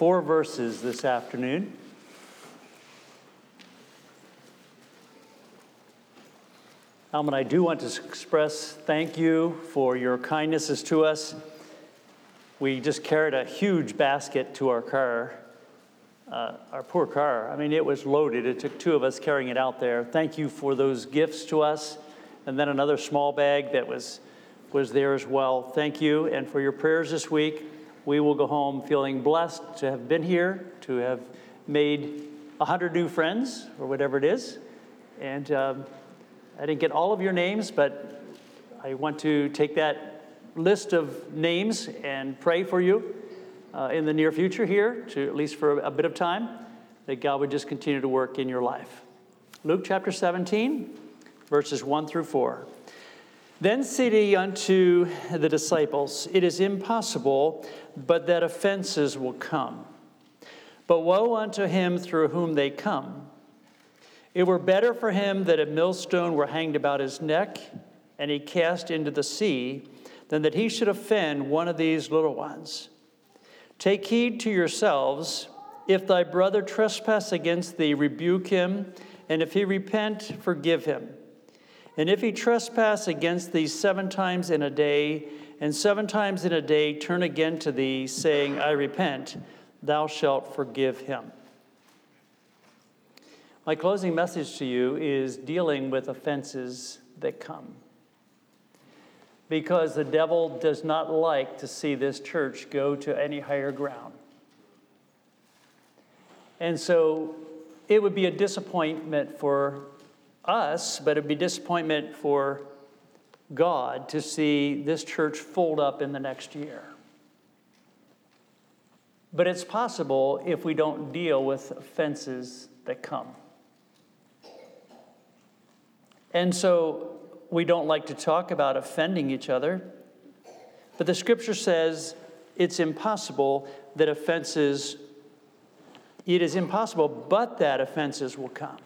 four verses this afternoon. Um, I do want to express thank you for your kindnesses to us. We just carried a huge basket to our car, uh, our poor car. I mean, it was loaded. It took two of us carrying it out there. Thank you for those gifts to us. And then another small bag that was, was there as well. Thank you. And for your prayers this week, we will go home feeling blessed to have been here, to have made 100 new friends, or whatever it is. And um, I didn't get all of your names, but I want to take that list of names and pray for you uh, in the near future here, to at least for a bit of time, that God would just continue to work in your life. Luke chapter 17, verses 1 through 4. Then said he unto the disciples, It is impossible, but that offenses will come. But woe unto him through whom they come. It were better for him that a millstone were hanged about his neck and he cast into the sea than that he should offend one of these little ones. Take heed to yourselves. If thy brother trespass against thee, rebuke him, and if he repent, forgive him. And if he trespass against thee seven times in a day, and seven times in a day turn again to thee, saying, I repent, thou shalt forgive him. My closing message to you is dealing with offenses that come. Because the devil does not like to see this church go to any higher ground. And so it would be a disappointment for us, but it'd be disappointment for God to see this church fold up in the next year. But it's possible if we don't deal with offenses that come. And so we don't like to talk about offending each other, but the scripture says it's impossible that offenses, it is impossible, but that offenses will come.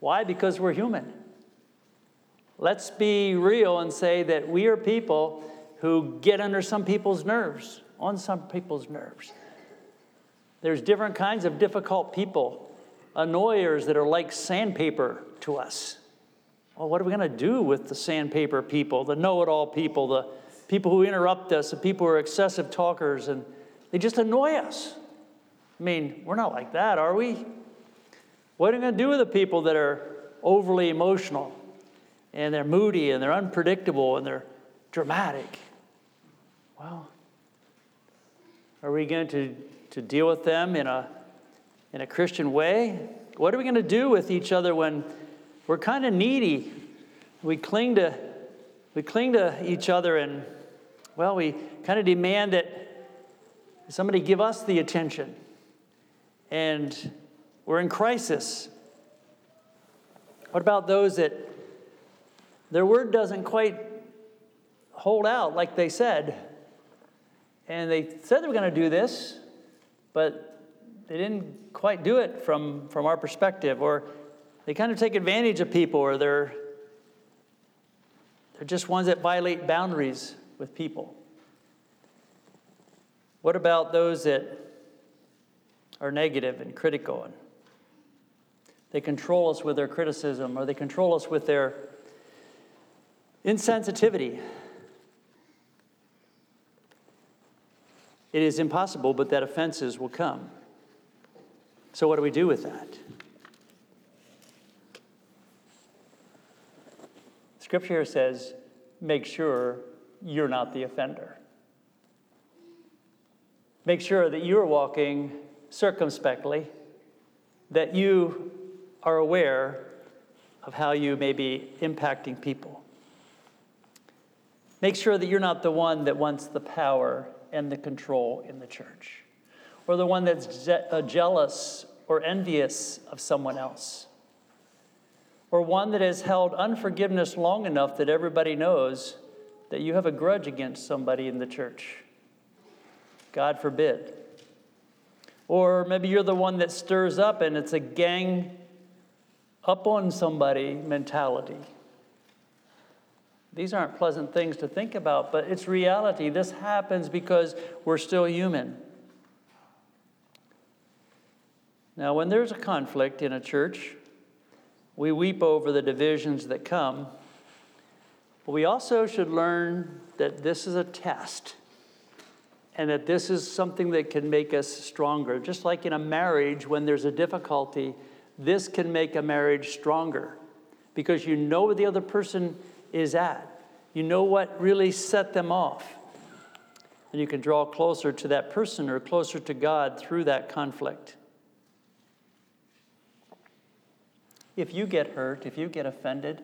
Why? Because we're human. Let's be real and say that we are people who get under some people's nerves, on some people's nerves. There's different kinds of difficult people, annoyers that are like sandpaper to us. Well, what are we going to do with the sandpaper people, the know it all people, the people who interrupt us, the people who are excessive talkers, and they just annoy us? I mean, we're not like that, are we? What are we going to do with the people that are overly emotional and they're moody and they're unpredictable and they're dramatic? Well, are we going to, to deal with them in a, in a Christian way? What are we going to do with each other when we're kind of needy. We cling to we cling to each other and well, we kind of demand that somebody give us the attention. And we're in crisis. What about those that their word doesn't quite hold out like they said? And they said they were going to do this, but they didn't quite do it from, from our perspective. Or they kind of take advantage of people or they're, they're just ones that violate boundaries with people. What about those that are negative and critical and they control us with their criticism or they control us with their insensitivity? It is impossible, but that offenses will come. So, what do we do with that? Scripture here says, make sure you're not the offender. Make sure that you're walking circumspectly, that you are aware of how you may be impacting people. Make sure that you're not the one that wants the power and the control in the church, or the one that's je- uh, jealous or envious of someone else or one that has held unforgiveness long enough that everybody knows that you have a grudge against somebody in the church. God forbid. Or maybe you're the one that stirs up and it's a gang up on somebody mentality. These aren't pleasant things to think about, but it's reality. This happens because we're still human. Now, when there's a conflict in a church, we weep over the divisions that come, but we also should learn that this is a test and that this is something that can make us stronger. Just like in a marriage, when there's a difficulty, this can make a marriage stronger because you know where the other person is at. You know what really set them off. And you can draw closer to that person or closer to God through that conflict. If you get hurt, if you get offended,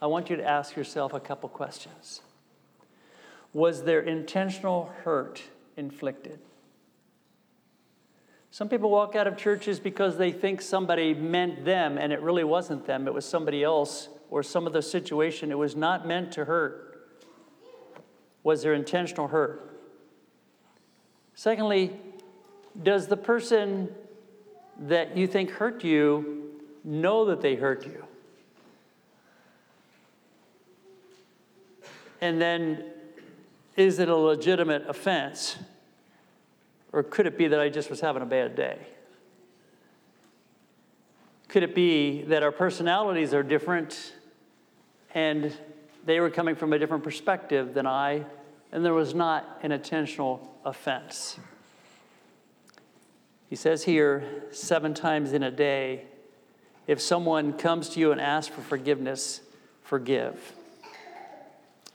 I want you to ask yourself a couple questions. Was there intentional hurt inflicted? Some people walk out of churches because they think somebody meant them and it really wasn't them, it was somebody else or some other situation. It was not meant to hurt. Was there intentional hurt? Secondly, does the person that you think hurt you know that they hurt you? And then, is it a legitimate offense? Or could it be that I just was having a bad day? Could it be that our personalities are different and they were coming from a different perspective than I, and there was not an intentional offense? He says here, seven times in a day, if someone comes to you and asks for forgiveness, forgive.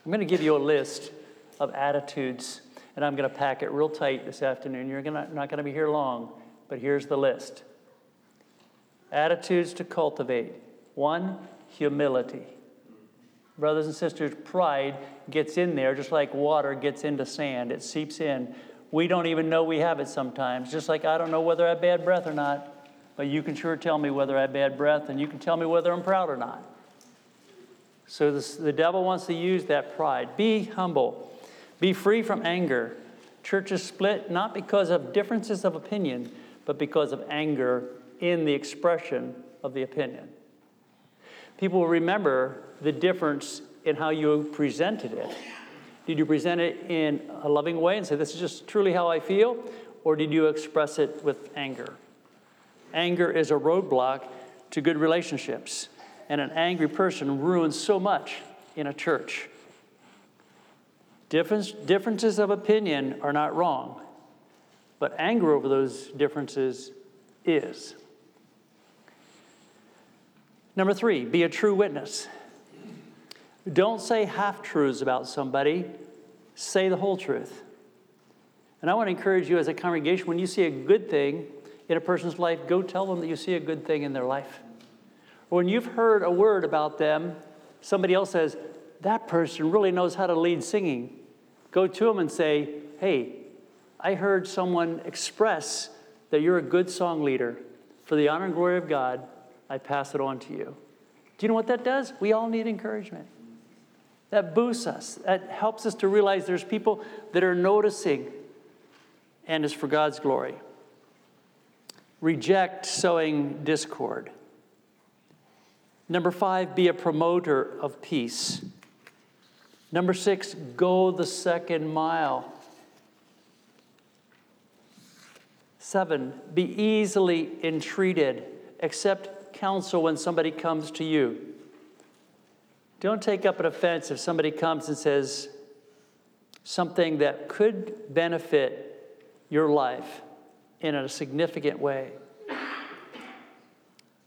I'm going to give you a list of attitudes and I'm going to pack it real tight this afternoon. You're gonna, not going to be here long, but here's the list Attitudes to cultivate. One, humility. Brothers and sisters, pride gets in there just like water gets into sand, it seeps in. We don't even know we have it sometimes, just like I don't know whether I have bad breath or not. But you can sure tell me whether I have bad breath, and you can tell me whether I'm proud or not. So this, the devil wants to use that pride. Be humble. Be free from anger. Churches split not because of differences of opinion, but because of anger in the expression of the opinion. People will remember the difference in how you presented it. Did you present it in a loving way and say, This is just truly how I feel? Or did you express it with anger? Anger is a roadblock to good relationships, and an angry person ruins so much in a church. Difference, differences of opinion are not wrong, but anger over those differences is. Number three, be a true witness. Don't say half truths about somebody, say the whole truth. And I want to encourage you as a congregation when you see a good thing in a person's life, go tell them that you see a good thing in their life. When you've heard a word about them, somebody else says, That person really knows how to lead singing. Go to them and say, Hey, I heard someone express that you're a good song leader. For the honor and glory of God, I pass it on to you. Do you know what that does? We all need encouragement. That boosts us, that helps us to realize there's people that are noticing and is for God's glory. Reject sowing discord. Number five, be a promoter of peace. Number six, go the second mile. Seven, be easily entreated. Accept counsel when somebody comes to you. Don't take up an offense if somebody comes and says something that could benefit your life in a significant way.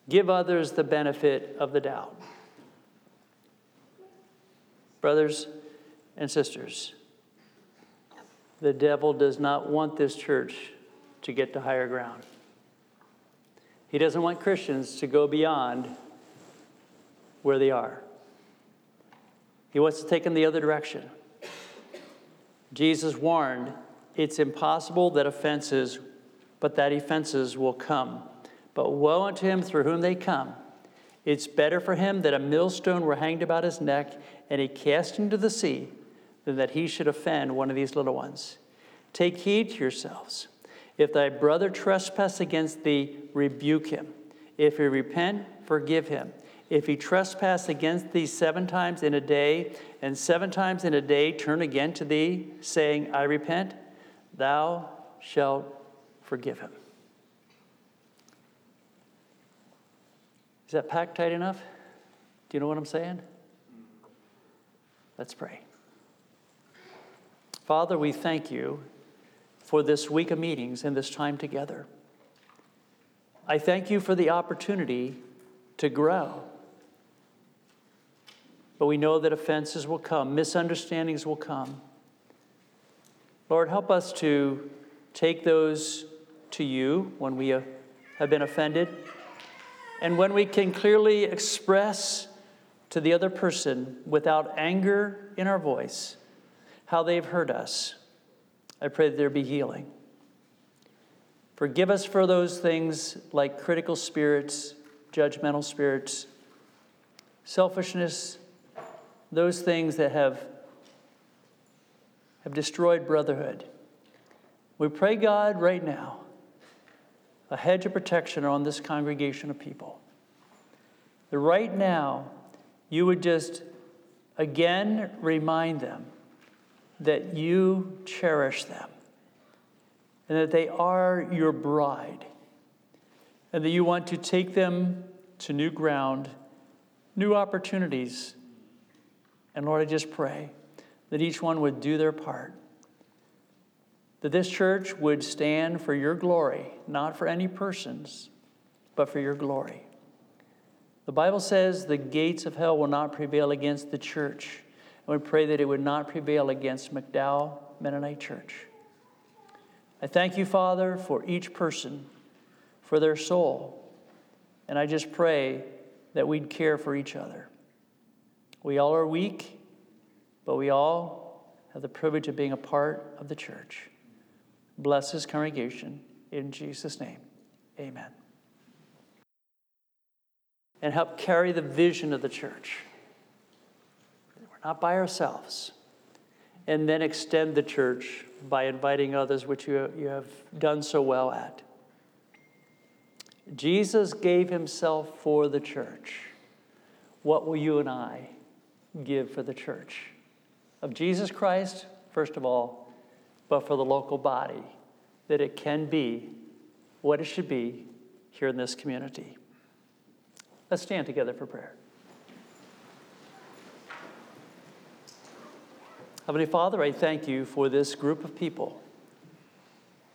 Give others the benefit of the doubt. Brothers and sisters, the devil does not want this church to get to higher ground. He doesn't want Christians to go beyond where they are. He wants to take them the other direction. Jesus warned it's impossible that offenses, but that offenses will come. But woe unto him through whom they come. It's better for him that a millstone were hanged about his neck and he cast into the sea than that he should offend one of these little ones. Take heed to yourselves. If thy brother trespass against thee, rebuke him. If he repent, forgive him. If he trespass against thee seven times in a day, and seven times in a day turn again to thee, saying, I repent, thou shalt forgive him. Is that packed tight enough? Do you know what I'm saying? Let's pray. Father, we thank you for this week of meetings and this time together. I thank you for the opportunity to grow. But we know that offenses will come, misunderstandings will come. Lord, help us to take those to you when we uh, have been offended and when we can clearly express to the other person without anger in our voice how they've hurt us. I pray that there be healing. Forgive us for those things like critical spirits, judgmental spirits, selfishness, those things that have, have destroyed brotherhood. We pray, God, right now, a hedge of protection on this congregation of people. That right now, you would just again remind them that you cherish them and that they are your bride and that you want to take them to new ground, new opportunities. And Lord, I just pray that each one would do their part, that this church would stand for your glory, not for any persons, but for your glory. The Bible says the gates of hell will not prevail against the church. And we pray that it would not prevail against McDowell Mennonite Church. I thank you, Father, for each person, for their soul. And I just pray that we'd care for each other. We all are weak, but we all have the privilege of being a part of the church. Bless his congregation. In Jesus' name, amen and help carry the vision of the church. We're not by ourselves. And then extend the church by inviting others, which you, you have done so well at. Jesus gave himself for the church. What will you and I give for the church? Of Jesus Christ, first of all, but for the local body, that it can be what it should be here in this community. Let's stand together for prayer. Heavenly Father, I thank you for this group of people.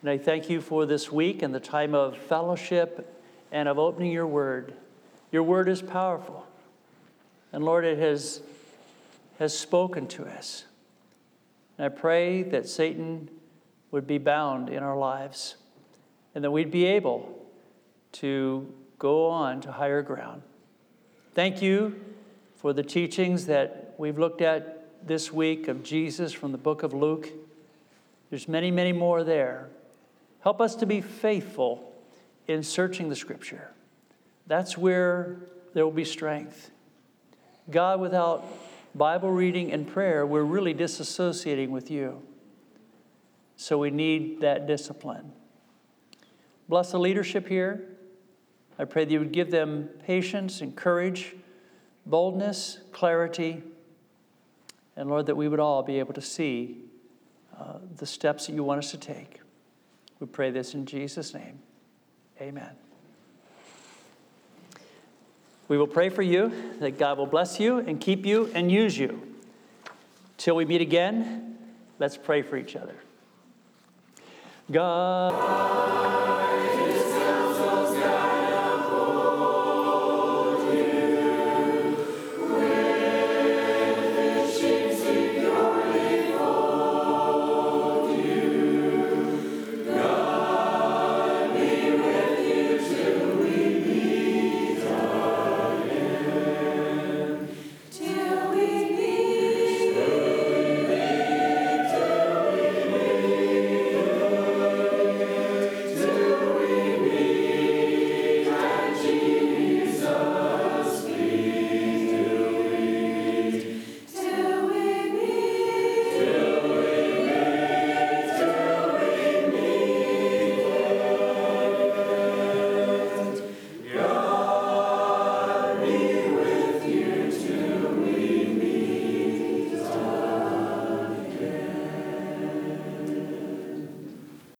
And I thank you for this week and the time of fellowship and of opening your word. Your word is powerful. And Lord, it has, has spoken to us. And I pray that Satan would be bound in our lives and that we'd be able to go on to higher ground. Thank you for the teachings that we've looked at this week of Jesus from the book of Luke. There's many, many more there. Help us to be faithful in searching the scripture. That's where there will be strength. God, without Bible reading and prayer, we're really disassociating with you. So we need that discipline. Bless the leadership here. I pray that you would give them patience and courage, boldness, clarity, and Lord, that we would all be able to see uh, the steps that you want us to take. We pray this in Jesus' name. Amen. We will pray for you that God will bless you and keep you and use you. Till we meet again, let's pray for each other. God.